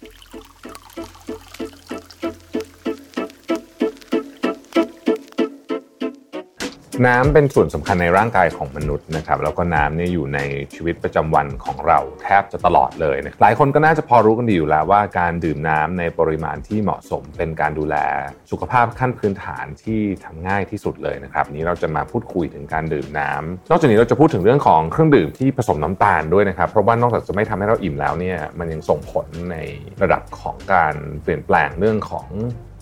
Thank you. น้ำเป็นส่วนสำคัญในร่างกายของมนุษย์นะครับแล้วก็น้ำเนี่ยอยู่ในชีวิตประจำวันของเราแทบจะตลอดเลยนะหลายคนก็น่าจะพอรู้กันดีอยู่แล้วว่าการดื่มน้ำในปริมาณที่เหมาะสมเป็นการดูแลสุขภาพขั้นพื้นฐานที่ทำง่ายที่สุดเลยนะครับนี้เราจะมาพูดคุยถึงการดื่มน้ำนอกจากนี้เราจะพูดถึงเรื่องของเครื่องดื่มที่ผสมน้ำตาลด้วยนะครับเพราะว่านอกจากจะไม่ทำให้เราอิ่มแล้วเนี่ยมันยังส่งผลในระดับของการเปลี่ยนแปลงเรื่องของ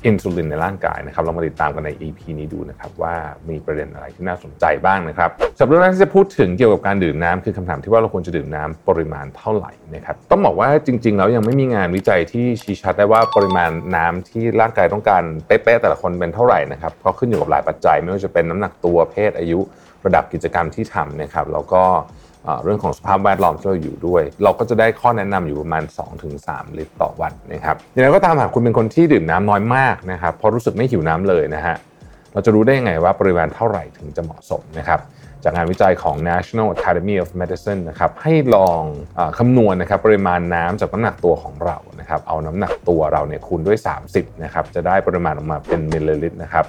อินซูลินในร่างกายนะครับเรามาติดตามกันใน EP นี้ดูนะครับว่ามีประเด็นอะไรที่น่าสนใจบ้างนะครับสำหรับเรื่องที่จะพูดถึงเกี่ยวกับการดื่มน้ำคือคำถามที่ว่าเราควรจะดื่มน้ำปริมาณเท่าไหร่นะครับต้องบอกว่าจริงๆแล้วยังไม่มีงานวิจัยที่ชี้ชัดได้ว่าปริมาณน้ำที่ร่างกายต้องการเป๊ะๆแต่ละคนเป็นเท่าไหร่นะครับเพราะขึ้นอยู่กับหลายปัจจัยไม่ว่าจะเป็นน้ำหนักตัวเพศอายุระดับกิจกรรมที่ทำนะครับแล้วก็ เรื่องของสภาพแวดล้อมที่เราอยู่ด้วย เราก็จะได้ข้อแนะนำอยู่ประมาณ 2-3 ลิตรต่อวันนะครับอย่างไรก็ตามหากคุณเป็นคนที่ดื่มน้ำน้อยมากนะครับพราะรู้สึกไม่หิวน้ำเลยนะฮะเราจะรู้ได้ยังไงว่าปริมาณเท่าไหร่ถึงจะเหมาะสมนะครับจากงานวิจัยของ National Academy of Medicine นะครับให้ลองอคำนวณนะครับปริมาณน้ำจากน้ำหนักตัวของเรานะครับเอาน้ำหนักตัวเราเนี่ยคูณด้วย 30นะครับจะได้ปริมาณออกมาเป็นมิลลิลิตรนะครับ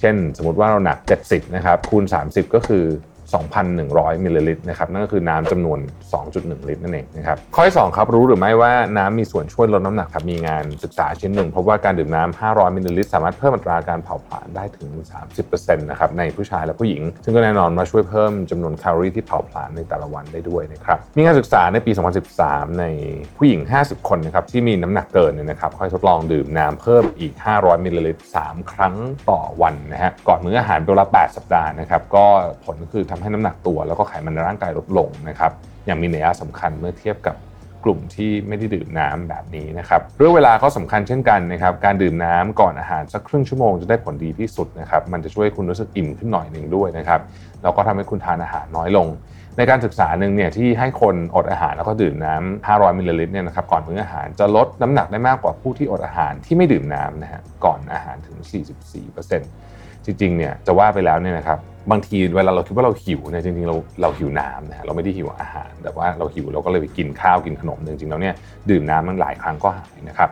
เช่น สมมติว่าเราหนัก 70นะครับคูณ 30 ก็คือ 2,100มิลลิลิตรนะครับนั่นก็คือน้ำจำนวน 2.1 ลิตรนั่นเองนะครับข้อที่2ครับรู้หรือไม่ว่าน้ำมีส่วนช่วยลดน้ำหนักครับมีงานศึกษาชิ้นหนึ่งพบว่าการดื่มน้ำ 500มิลลิลิตรสามารถเพิ่มอัตราการเผาผลาญได้ถึง 30%นะครับในผู้ชายและผู้หญิง ซึ่งก็แน่นอนมาช่วยเพิ่มจำนวนแคลอรี่ที่เผาผลาญในแต่ละวันได้ด้วยนะครับมีงานศึกษาในปี 2013 ในผู้หญิง 50 คนนะครับที่มีน้ำหนักเกินเนี่ยนะครับค่อยทดลองดื่มน้ำเพิ่มอีก 500มิลลิลิตร3ครั้งต่อวันนะฮะก่อนมื้ออาหารเป็นเวลา8สัปดาห์นะครับก็ผลก็คือททำให้น้ำหนักตัวแล้วก็ไขมันในร่างกายลดลงนะครับอย่างมีนัยสำคัญเมื่อเทียบกับกลุ่มที่ไม่ได้ดื่มน้ำแบบนี้นะครับเรื่องเวลาก็สำคัญเช่นกันนะครับ การดื่มน้ำก่อนอาหารสักครึ่งชั่วโมงจะได้ผลดีที่สุดนะครับ มันจะช่วยคุณรู้สึกอิ่มขึ้นหน่อยหนึ่งด้วยนะครับ แล้วก็ทำให้คุณทานอาหารน้อยลง ในการศึกษาหนึ่งเนี่ยที่ให้คนอดอาหารแล้วก็ดื่มน้ำ500มิลลิลิตรเนี่ยนะครับก่อนมื้ออาหารจะลดน้ำหนักได้มากกว่าผู้ที่อดอาหารที่ไม่ดื่มน้ำนะฮะก่อนอาหารถึง 44%จริงๆเนี่ยจะว่าไปแล้วเนี่ยนะครับ บางทีเวลาเราคิดว่าเราหิวเนี่ยจริงๆเราเราหิวน้ำนะเราไม่ได้หิวอาหาร แต่ว่าเราหิวเราก็เลยไปกินข้าวกินขนมจริงๆแล้วเนี่ยดื่มน้ำมันหลายครั้งก็หายนะครับ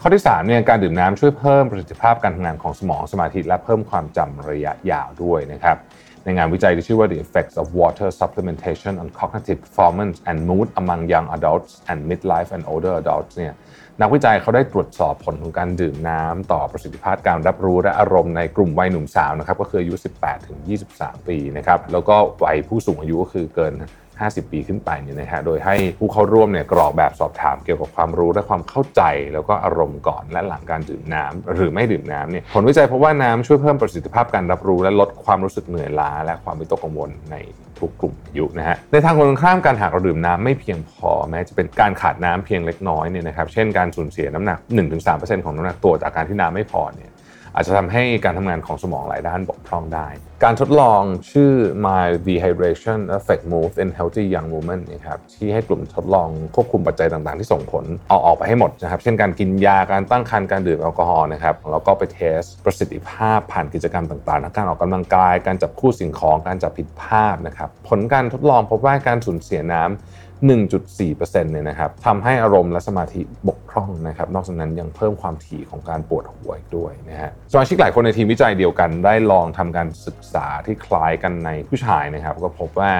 ข้อที่3เนี่ยการดื่มน้ำช่วยเพิ่มประสิทธิภาพการทำงานของสมองสมาธิและเพิ่มความจำระยะยาวด้วยนะครับในงานวิจัยที่ชื่อว่า The Effects of Water Supplementation on Cognitive Performance and Mood Among Young Adults and Midlife and Older Adults เนี่ย นักวิจัยเขาได้ตรวจสอบผลของการดื่มน้ำต่อประสิทธิภาพการรับรู้และอารมณ์ในกลุ่มวัยหนุ่มสาวนะครับก็คืออายุ 18 ถึง 23 ปีนะครับแล้วก็วัยผู้สูงอายุก็คือเกิน 50 ปีขึ้นไปเนี่ยนะฮะโดยให้ผู้เข้าร่วมเนี่ยกรอกแบบสอบถามเกี่ยวกับความรู้และความเข้าใจ แล้วก็อารมณ์ก่อนและหลังการดื่มน้ำหรือไม่ดื่มน้ำเนี่ยผลวิจัยพบว่าน้ำช่วยเพิ่มประสิทธิภาพการรับรู้ และลดความรู้สึกเหนื่อยล้า และความวิตกกังวลในทุกกลุ่มอายุนะฮะในทางตรงข้ามการหากเราดื่มน้ำไม่เพียงพอแม้จะเป็นการขาดน้ำเพียงเล็กน้อยเนี่ยนะครับเช่นการสูญเสียน้ำหนัก 1-3%ของน้ำหนักตัวจากการที่น้ำไม่พอเนี่ย อาจจะทำให้การทำงานของสมองหลายด้านบกพร่องได้ การทดลองชื่อ mild dehydration affect mood in healthy young women นะครับที่ให้กลุ่มทดลองควบคุมปัจจัยต่างๆ ที่ส่งผลเอาออกไปให้หมดนะครับ เช่นการกินยาการตั้งครรภ์การดื่มแอลกอฮอล์นะครับแล้วก็ไปเทสประสิทธิภาพผ่านกิจกรรมต่างๆทั้งการออกกำลังกาย การจับคู่สิ่งของการจับผิดภาพนะครับผลการทดลองพบว่าการสูญเสียน้ำ 1.4%เนี่ยนะครับทำให้อารมณ์และสมาธิบกพร่องนะครับนอกจากนั้นยังเพิ่มความถี่ของการปวดหัวอีกด้วยนะฮะสมาชิกหลายคนในทีมวิจัยเดียวกันได้ลองทำการศึกษาที่คล้ายกันในผู้ชายนะครับ ก็พบว่า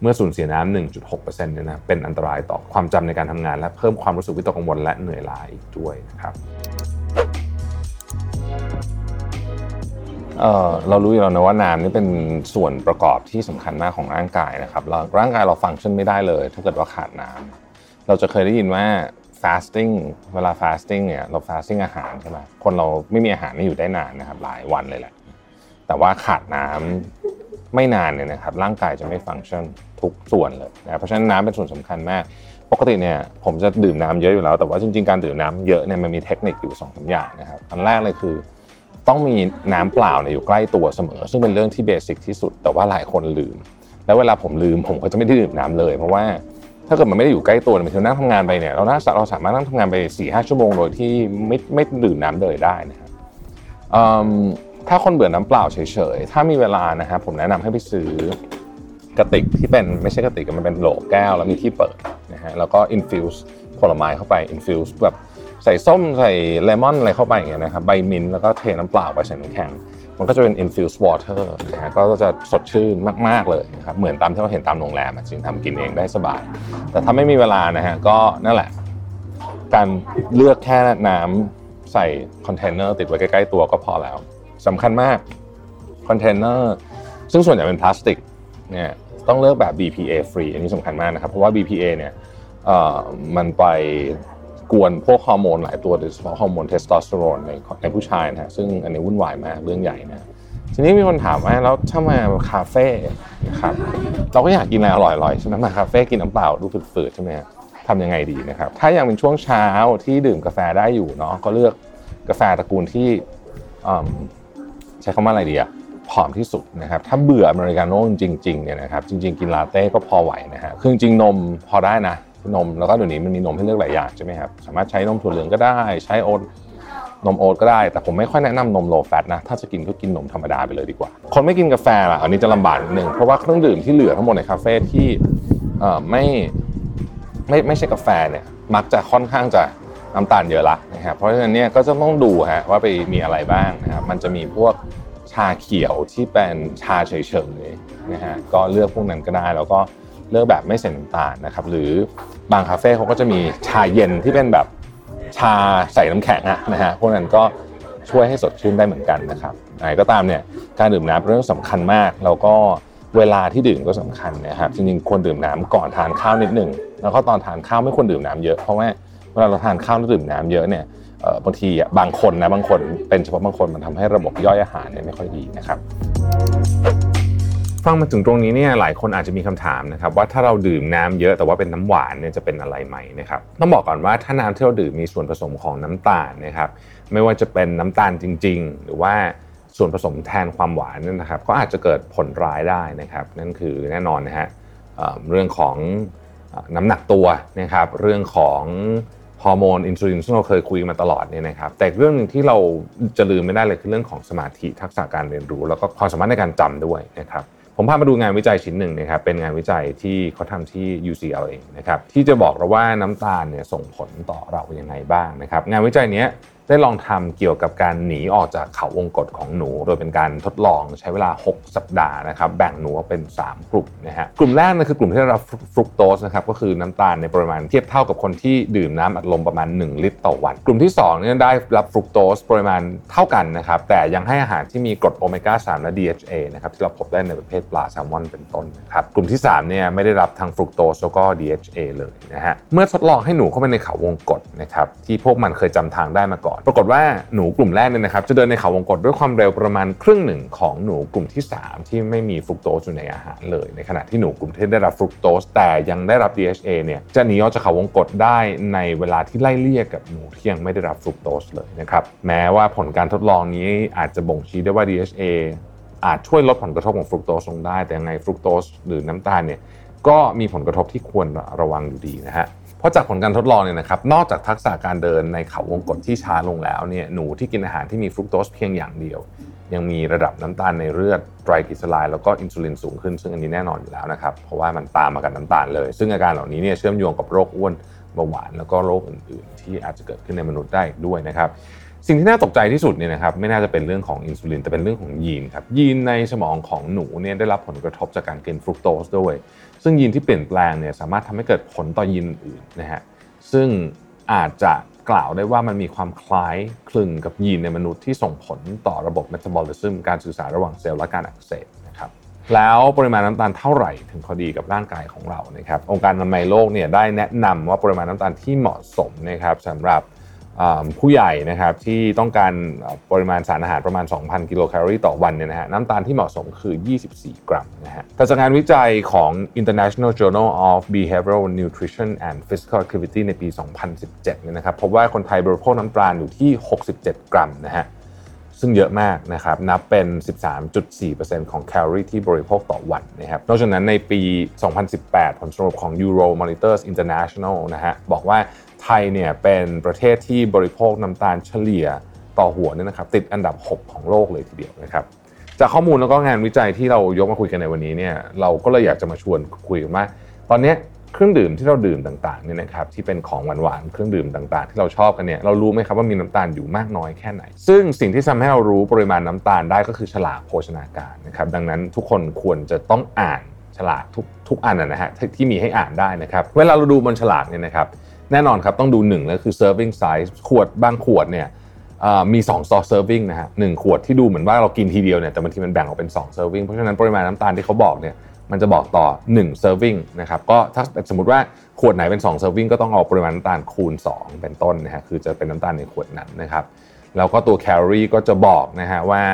เมื่อสูญเสียน้ำ 1.6%เนี่ยนะเป็นอันตรายต่อความจำในการทำงาน และเพิ่มความรู้สึกวิตกกังวลและเหนื่อยล้าอีกด้วยนะครับ เออเรารู้อยู่แล้วนะว่าน้ำนี่เป็นส่วนประกอบที่สำคัญมากของร่างกายนะครับเราร่างกายเราฟังก์ชันไม่ได้เลย ถ้าเกิดว่าขาดน้ำเราจะเคยได้ยินว่า fasting เวลา fasting เนี่ยเรา fasting อาหารใช่ไหมคนเราไม่มีอาหารนี่อยู่ได้นานนะครับหลายวันเลยแหละแต่ว่าขาดน้ำไม่นานเนี่ยนะครับร่างกายจะไม่ฟังก์ชันทุกส่วนเลยนะเพราะฉะนั้นน้ำเป็นส่วนสำคัญมาก ปกติเนี่ยผมจะดื่มน้ำเยอะอยู่แล้ว แต่ว่าจริงๆการดื่มน้ำเยอะเนี่ยมันมีเทคนิคอยู่สองสาอย่างนะครับอันแรกเลยคือ ต้องมีน้ำเปล่าเนี่ยอยู่ใกล้ตัวเสมอ ซึ่งเป็นเรื่องที่เบสิกที่สุดแต่ว่าหลายคนลืม แล้วเวลาผมลืมผมก็จะไม่ได้ดื่มน้ำเลย เพราะว่าถ้าเกิดมันไม่ได้อยู่ใกล้ตัวมันถึงนั่งทำงานไปเนี่ยเราน่าเราสามารถนั่งทำงานไปสี่ห้าชั่วโมงโดยที่ไม่ไม่ดื่มน้ำเลยได้นะครับถ้าคนเบื่อน้ำเปล่าเฉยๆ ถ้ามีเวลานะครับผมแนะนำให้ไปซื้อกระติกที่เป็นไม่ใช่กระติกมันเป็นโหลแก้วแล้วมีที่เปิดนะฮะแล้วก็ infuse ผลไม้เข้าไป infuse แบบ ใส่ส้มใส่เลมอนอะไรเข้าไปอย่างเงี้ยนะครับใบมิ้นต์แล้วก็เทน้ำเปล่าไปใส่น้ำแข็ง มันก็จะเป็น infused water นะฮะก็จะสดชื่นมาก ๆ เลยนะครับเหมือนตามที่เราเห็นตามโรงแรมจริงๆทำกินเองได้สบาย แต่ถ้าไม่มีเวลานะฮะก็นั่นแหละ การเลือกแค่น้ำใส่คอนเทนเนอร์ติดไว้ใกล้ ๆ ตัวก็พอแล้วสำคัญมากคอนเทนเนอร์ซึ่งส่วนใหญ่เป็นพลาสติกเนี่ยต้องเลือกแบบ BPA free อันนี้สำคัญมากนะครับ เพราะว่า BPA เนี่ยมันไป กวนพวกฮอร์โมนหลายตัวโดยเฉพาะฮอร์โมนเทสโทสเตอโรนในในผู้ชายนะฮะซึ่งอันนี้วุ่นวายมากเรื่องใหญ่นะทีนี้มีคนถามว่าแล้วถ้ามาคาเฟ่นะครับเราก็อยากกินอะไรอร่อยๆใช่ไหมมาคาเฟ่กินน้ำเปล่าดูฝืดๆใช่ไหมทำยังไงดีนะครับถ้ายังเป็นช่วงเช้าที่ดื่มกาแฟได้อยู่เนาะก็เลือกกาแฟตระกูลที่ใช้คำว่าอะไรดีอะผอมที่สุดนะครับถ้าเบื่ออเมริกาโน่จริงๆเนี่ยนะครับจริง ๆ กินลาเต้ก็พอไหวนะฮะคือจริงนมพอได้นะ นมแล้วก็เดี๋ยวนี้มันมีนมให้เลือกหลายอย่างใช่ไหมครับสามารถใช้นมถั่วเหลืองก็ได้ ใช้โอ๊ตนมโอ๊ตก็ได้ แต่ผมไม่ค่อยแนะนำนมโลแฟตนะถ้าจะกินก็กินนมธรรมดาไปเลยดีกว่า คนไม่กินกาแฟล่ะอันนี้จะลำบากนิดนึงเพราะว่าเครื่องดื่มที่เหลือทั้งหมดในคาเฟ่ที่ไม่ไม่ไม่ใช่กาแฟเนี่ยมักจะค่อนข้างจะน้ำตาลเยอะละนะครับเพราะฉะนั้นเนี่ยก็จะต้องดูฮะว่าไปมีอะไรบ้างนะครับมันจะมีพวกชาเขียวที่เป็นชาเฉยๆนะฮะก็เลือกพวกนั้นก็ได้แล้วก็ เลือกแบบไม่ใส่น้ำตาลนะครับหรือบางคาเฟ่เขาก็จะมีชาเย็นที่เป็นแบบชาใส่น้ำแข็งนะฮะพวกนั้นก็ช่วยให้สดชื่นได้เหมือนกันนะครับอะไรก็ตามเนี่ยการดื่มน้ำเป็นเรื่องสำคัญมาก แล้วก็เวลาที่ดื่มก็สำคัญนะครับจริงๆควรดื่มน้ำก่อนทานข้าวนิดหนึ่งแล้วก็ตอนทานข้าวไม่ควรดื่มน้ำเยอะเพราะว่าเวลาเราทานข้าวแล้วดื่มน้ำเยอะเนี่ยบางทีบางคนนะบางคนเป็นเฉพาะบางคนมันทำให้ระบบย่อยอาหารเนี่ยไม่ค่อยดีนะครับ ฟังมาถึงตรงนี้เนี่ยหลายคนอาจจะมีคำถามนะครับว่าถ้าเราดื่มน้ำเยอะแต่ว่าเป็นน้ำหวานเนี่ยจะเป็นอะไรไหมนะครับต้องบอกก่อนว่าถ้าน้ำที่เราดื่มมีส่วนผสมของน้ำตาลนะครับไม่ว่าจะเป็นน้ำตาลจริง ๆ หรือว่าส่วนผสมแทนความหวานนั่นนะครับก็อาจจะเกิดผลร้ายได้นะครับ นั่นคือแน่นอนนะฮะเรื่องของน้ำหนักตัวนะครับเรื่องของฮอร์โมนอินซูลินซึ่งเราเคยคุยมาตลอดเนี่ยนะครับแต่เรื่องนึงที่เราจะลืมไม่ได้เลยคือเรื่องของสมาธิทักษะการเรียนรู้ แล้วก็ความสามารถในการจำด้วยนะครับ ผมพามาดูงานวิจัยชิ้นหนึ่งนะครับเป็นงานวิจัยที่เขาทำที่ UCLA นะครับที่จะบอกเราว่าน้ำตาลเนี่ยส่งผลต่อเราอย่างไรบ้างนะครับงานวิจัยนี้ ได้ลองทำเกี่ยวกับการหนีออกจากเขาวงกฏของหนู โดยเป็นการทดลองใช้เวลา 6 สัปดาห์นะครับแบ่งหนูเป็น 3 กลุ่มนะฮะกลุ่มแรกนะคือกลุ่มที่ได้รับฟรุกโตสนะครับก็คือน้ำตาลในปริมาณเทียบเท่ากับคนที่ดื่มน้ำอัดลมประมาณ 1 ลิตรต่อวัน กลุ่มที่2เนี่ยได้รับฟรุกโตสปริมาณเท่ากันนะครับแต่ยังให้อาหารที่มีกรดโอเมก้า3และ DHA นะครับที่เราพบได้ในประเภทปลาแซลมอนเป็นต้นนะครับกลุ่มที่3เนี่ยไม่ได้รับทั้งฟรุกโตสแล้วก็ DHA เลยนะฮะเมื่อทดลองให้หนูเข้าไปในเขาวงกตนะครับที่พวกมันเคยจำทางได้มาก่อนปรากฏว่าหนูกลุ่มแรกเนี่ยนะครับจะเดินในเขาวงกตด้วยความเร็วประมาณครึ่งหนึ่งของหนูกลุ่มที่ 3 ที่ไม่มีฟรุกโตสอยู่ในอาหารเลย ในขณะที่หนูกลุ่มที่ได้รับฟรุกโตสแต่ยังได้รับ DHA เนี่ยจะหนีออกจากเขาวงกตได้ในเวลาที่ไล่เลี่ยกับหนูที่ยังไม่ได้รับฟรุกโตสเลยนะครับแม้ว่าผลการทดลองนี้อาจจะบ่งชี้ได้ว่า DHA อาจช่วยลดผลกระทบของฟรุกโตสลงได้ แต่ยังไงฟรุกโตสหรือน้ำตาลเนี่ยก็มีผลกระทบที่ควรระวังอยู่ดีนะฮะ เพราะจากผลการทดลองเนี่ยนะครับนอกจากทักษะการเดินในเขาวงกฏที่ช้าลงแล้วเนี่ยหนูที่กินอาหารที่มีฟรุกโตสเพียงอย่างเดียว ยังมีระดับน้ำตาลในเลือดไตรกลีเซอไรด์แล้วก็อินซูลินสูงขึ้น ซึ่งอันนี้แน่นอนอยู่แล้วนะครับเพราะว่ามันตามมากับน้ำตาลเลย ซึ่งอาการเหล่านี้เนี่ยเชื่อมโยงกับโรคอ้วนเบาหวานแล้วก็โรคอื่น ๆ ที่อาจจะเกิดขึ้นในมนุษย์ได้ด้วยนะครับสิ่งที่น่าตกใจที่สุดเนี่ยนะครับไม่น่าจะเป็นเรื่องของอินซูลินแต่เป็นเรื่องของยีนครับยีนในสมองของหนูเนี่ยได้รับผลกระทบจากการกินฟรุกโตสด้วย ซึ่งยีนที่เปลี่ยนแปลงเนี่ยสามารถทำให้เกิดผลต่อยีนอื่นนะฮะซึ่งอาจจะกล่าวได้ว่ามันมีความคล้ายคลึงกับยีนในมนุษย์ที่ส่งผลต่อระบบเมตาบอลิซึมการสื่อสารระหว่างเซลล์และการอักเสบนะครับแล้วปริมาณน้ำตาลเท่าไหร่ถึงพอดีกับร่างกายของเรานะครับองค์การอนามัยโลกเนี่ยได้แนะนำว่าปริมาณน้ำตาลที่เหมาะสมนะครับสำหรับ ผู้ใหญ่นะครับที่ต้องการปริมาณสารอาหารประมาณ 2,000 กิโลแคลอรี่ต่อวันเนี่ยนะฮะน้ำตาลที่เหมาะสมคือ 24 กรัมนะฮะแต่จากงานวิจัยของ International Journal of Behavioral Nutrition and Physical Activity ในปี 2017เนี่ยนะครับพบว่าคนไทยบริโภคน้ำตาลอยู่ที่ 67 กรัมนะฮะ ซึ่งเยอะมากนะครับนับเป็น 13.4%ของแคลอรี่ที่บริโภคต่อวันนะครับนอกจากนั้นในปี 2018 ผลสรุปของ Euro Monitors International นะฮะบอกว่าไทยเนี่ยเป็นประเทศที่บริโภคน้ำตาลเฉลี่ยต่อหัวเนี่ยนะครับติดอันดับ 6 ของโลกเลยทีเดียวนะครับจากข้อมูลแล้วก็งานวิจัยที่เรายกมาคุยกันในวันนี้เนี่ยเราก็เลยอยากจะมาชวนคุยกันว่าตอนนี้ เครื่องดื่มที่เราดื่มต่างๆเนี่ยนะครับที่เป็นของหวานๆเครื่องดื่มต่างๆ ที่เราชอบกันเนี่ยเรารู้ไหมครับว่ามีน้ำตาลอยู่มากน้อยแค่ไหน ซึ่งสิ่งที่ทำให้เรารู้ปริมาณน้ำตาลได้ก็คือฉลากโภชนาการนะครับดังนั้นทุกคนควรจะต้องอ่านฉลากทุกทุกอันนะฮะที่มีให้อ่านได้นะครับเวลาเราดูบนฉลากเนี่ยนะครับแน่นอนครับต้องดูหนึ่งแล้วคือ serving size ขวดบางขวดเนี่ยมี2 store serving นะฮะหขวดที่ดูเหมือนว่าเรากินทีเดียวเนี่ยแต่บางทีมันแบ่งออกเป็น2 serving เพราะฉะนั้นปริมาณน้ำตาลที่เขาบอกเนี่ย มันจะบอกต่อ1 serving นะครับก็ถ้าสมมติว่าขวดไหนเป็น 2 serving ก็ต้องเอาปริมาณน้ำตาลคูณ 2 เป็นต้นนะฮะคือจะเป็นน้ำตาลในขวดนั้นนะครับแล้วก็ตัวแคลอรี่ก็จะบอกนะฮะว่า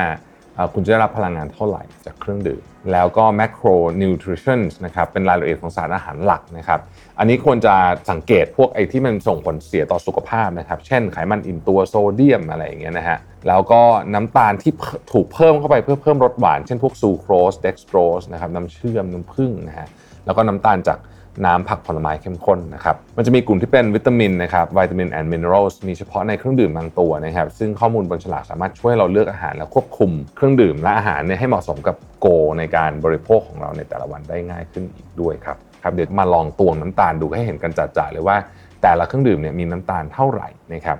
คุณจะได้รับพลังงานเท่าไหร่จากเครื่องดื่ม แล้วก็ macro nutrition นะครับเป็นรายละเอียดของสารอาหารหลักนะครับ อันนี้ควรจะสังเกตพวกไอ้ที่มันส่งผลเสียต่อสุขภาพนะครับ เช่นไขมันอิ่มตัวโซเดียมอะไรอย่างเงี้ยนะฮะ แล้วก็น้ำตาลที่ถูกเพิ่มเข้าไปเพื่อเพิ่มรสหวาน เช่นพวกซูโครสเด็กสโตรสนะครับน้ำเชื่อมน้ำผึ้งนะฮะ แล้วก็น้ำตาลจาก น้ำผักผลไม้เข้มข้นนะครับมันจะมีกลุ่มที่เป็นวิตามินนะครับวิตามินแอนด์มินเนอรัลมีเฉพาะในเครื่องดื่มบางตัวนะครับซึ่งข้อมูลบนฉลากสามารถช่วยเราเลือกอาหารและควบคุมเครื่องดื่มและอาหารเนี่ยให้เหมาะสมกับโกในการบริโภคของเราในแต่ละวันได้ง่ายขึ้นอีกด้วยครับครับเดี๋ยวมาลองตวงน้ำตาลดูให้เห็นกันจัดๆเลยว่า แต่ละเครื่องดื่มเนี่ยมีน้ำตาลเท่าไหร่นะครับ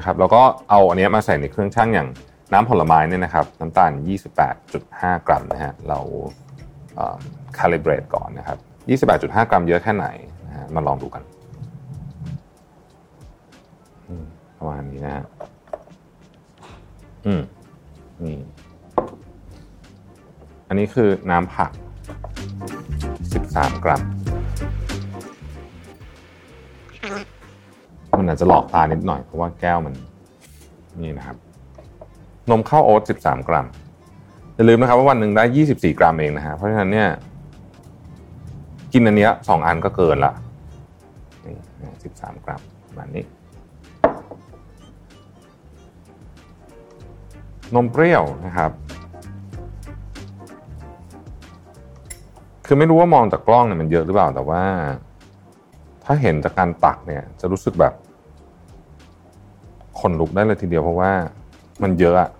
นะครับแล้วก็เอาอันนี้มาใส่ในเครื่องชั่งอย่างน้ำผลไม้เนี่ยนะครับน้ำตาล 28.5 กรัมนะฮะเราคาลิเบรตก่อนนะครับ28.5 กรัมเยอะแค่ไหนนะฮะมาลองดูกันประมาณนี้นะฮะอืมนี่อันนี้คือน้ำผัก 13 กรัม มันอาจจะหลอกตานิดหน่อยเพราะว่าแก้วมันนี่นะครับ นมข้าวโอ๊ต13 กรัมอย่าลืมนะครับว่าวันหนึ่งได้ 24 กรัมเองนะฮะเพราะฉะนั้นเนี่ยกินอันเนี้ยสองอันก็เกินละนี่13กรัมประมาณนี้ นมเปรี้ยวนะครับ คือไม่รู้ว่ามองจากกล้องเนี่ยมันเยอะหรือเปล่าแต่ว่า ถ้าเห็นจากการตักเนี่ยจะรู้สึกแบบ ขนลุกได้เลยทีเดียวเพราะว่ามันเยอะอะ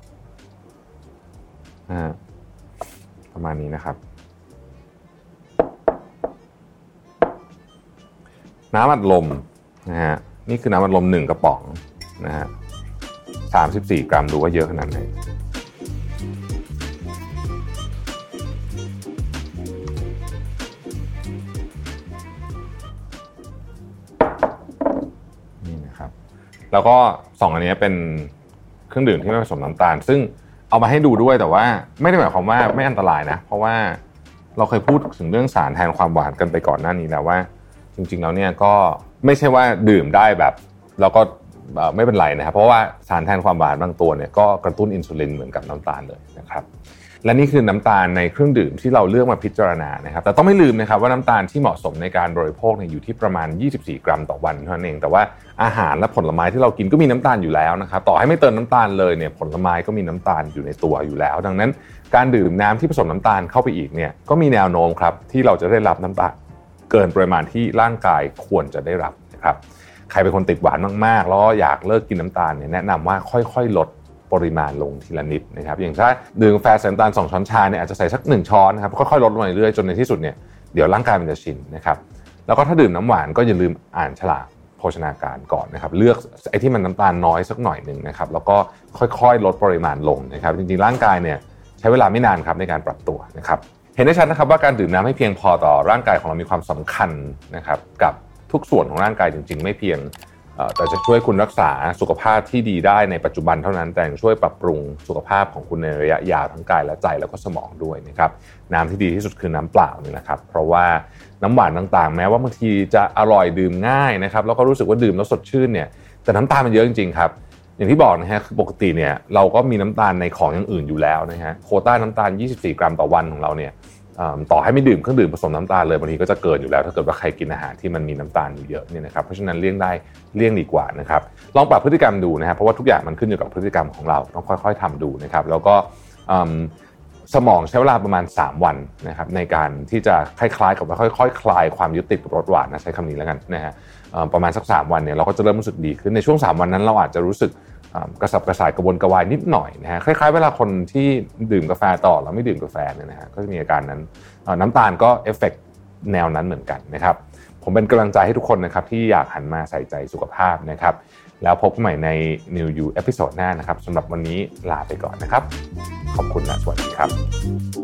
นะประมาณนี้นะครับ น้ำอัดลมนะฮะนี่คือน้ำอัดลมหนึ่งกระป๋องนะฮะสามสิบสี่กรัมดูว่าเยอะขนาดไหนแล้วก็ สองอันนี้เป็นเครื่องดื่มที่ไม่ผสมน้ำตาล ซึ่งเอามาให้ดูด้วยแต่ว่าไม่ได้หมายความว่าไม่อันตรายนะ เพราะว่าเราเคยพูดถึงเรื่องสารแทนความหวานกันไปก่อนหน้านี้แล้วว่า จริง ๆ แล้วเนี่ยก็ไม่ใช่ว่าดื่มได้แบบแล้วก็ไม่เป็นไรนะครับเพราะว่าสารแทนความหวานบางตัวเนี่ยก็กระตุ้นอินซูลินเหมือนกับน้ำตาลเลยนะครับ และนี่คือน้ำตาลในเครื่องดื่มที่เราเลือกมาพิจารณานะครับ แต่ต้องไม่ลืมนะครับว่าน้ำตาลที่เหมาะสมในการบริโภคเนี่ยอยู่ที่ประมาณ 24 กรัมต่อวันเท่านั้นเอง แต่ว่าอาหารและผลไม้ที่เรากินก็มีน้ำตาลอยู่แล้วนะครับ ต่อให้ไม่เติมน้ำตาลเลยเนี่ยผลไม้ก็มีน้ำตาลอยู่ในตัวอยู่แล้ว ดังนั้นการดื่มน้ำที่ผสมน้ำตาลเข้าไปอีกเนี่ยก็มีแนวโน้มครับที่เราจะได้รับน้ำตาลเกินปริมาณที่ร่างกายควรจะได้รับนะครับ ใครเป็นคนติดหวานมากๆ แล้วอยากเลิกกินน้ำตาลเนี่ยแนะนำว่าค่อยๆ ลด ปริมาณลงทีละนิดนะครับอย่างถ้าดื่มกาแฟใส่น้ำตาล2ช้อนชาเนี่ยอาจจะใส่สัก 1 ช้อนนะครับค่อยๆลดลงเรื่อยๆจนในที่สุดเนี่ยเดี๋ยวร่างกายมันจะชินนะครับแล้วก็ถ้าดื่มน้ำหวานก็อย่าลืมอ่านฉลากโภชนาการก่อนนะครับเลือกไอ้ที่มันน้ำตาลน้อยสักหน่อยหนึ่งนะครับแล้วก็ค่อยๆ ลดปริมาณลงนะครับจริงๆร่างกายเนี่ยใช้เวลาไม่นานครับในการปรับตัวนะครับเห็นได้ชัดนะครับว่าการดื่มน้ำให้เพียงพอต่อร่างกายของเรามีความสำคัญนะครับกับทุกส่วนของร่างกายจริง ๆ ไม่เพียง แต่จะช่วยคุณรักษาสุขภาพที่ดีได้ในปัจจุบันเท่านั้น แต่ยังช่วยปรับปรุงสุขภาพของคุณในระยะยาวทั้งกายและใจแล้วก็สมองด้วยนะครับน้ำที่ดีที่สุดคือน้ำเปล่านี่นะครับ เพราะว่าน้ำหวานต่างๆ แม้ว่าบางทีจะอร่อยดื่มง่ายนะครับแล้วก็รู้สึกว่าดื่มแล้วสดชื่นเนี่ยแต่น้ำตาลมันเยอะจริงๆครับอย่างที่บอกนะฮะปกติเนี่ยเราก็มีน้ำตาลในของอย่างอื่นอยู่แล้วนะฮะโคต้าน้ำตาล 24 กรัมต่อวันของเราเนี่ย ต่อให้ไม่ดื่มเครื่องดื่มผสมน้ำตาลเลยบางทีก็จะเกินอยู่แล้วถ้าเกิดว่าใครกินอาหารที่มันมีน้ำตาลอยู่เยอะเนี่ยนะครับเพราะฉะนั้นเลี่ยงได้เลี่ยงดีกว่านะครับลองปรับพฤติกรรมดูนะครับเพราะว่าทุกอย่างมันขึ้นอยู่กับพฤติกรรมของเราต้องค่อย ๆทำดูนะครับแล้วก็สมองใช้เวลาประมาณ 3 วันนะครับในการที่จะคล้ายๆกับว่าค่อยๆคลายความยึดติดกับรสหวานนะใช้คำนี้แล้วกันนะฮะประมาณสัก 3 วันเนี่ยเราก็จะเริ่มรู้สึกดีขึ้นในช่วง 3 วันนั้นเราอาจจะรู้สึก กระสับกระส่ายกระวนกระวายนิดหน่อยนะฮะคล้ายๆ เวลาคนที่ดื่มกาแฟต่อแล้วไม่ดื่มกาแฟเนี่ยนะฮะก็จะมีอาการนั้นน้ำตาลก็เอฟเฟกแนวนั้นเหมือนกันนะครับผมเป็นกำลังใจให้ทุกคนนะครับที่อยากหันมาใส่ใจสุขภาพนะครับแล้วพบกันใหม่ใน New You episode หน้านะครับสำหรับวันนี้ลาไปก่อนนะครับ ขอบคุณนะสวัสดีครับ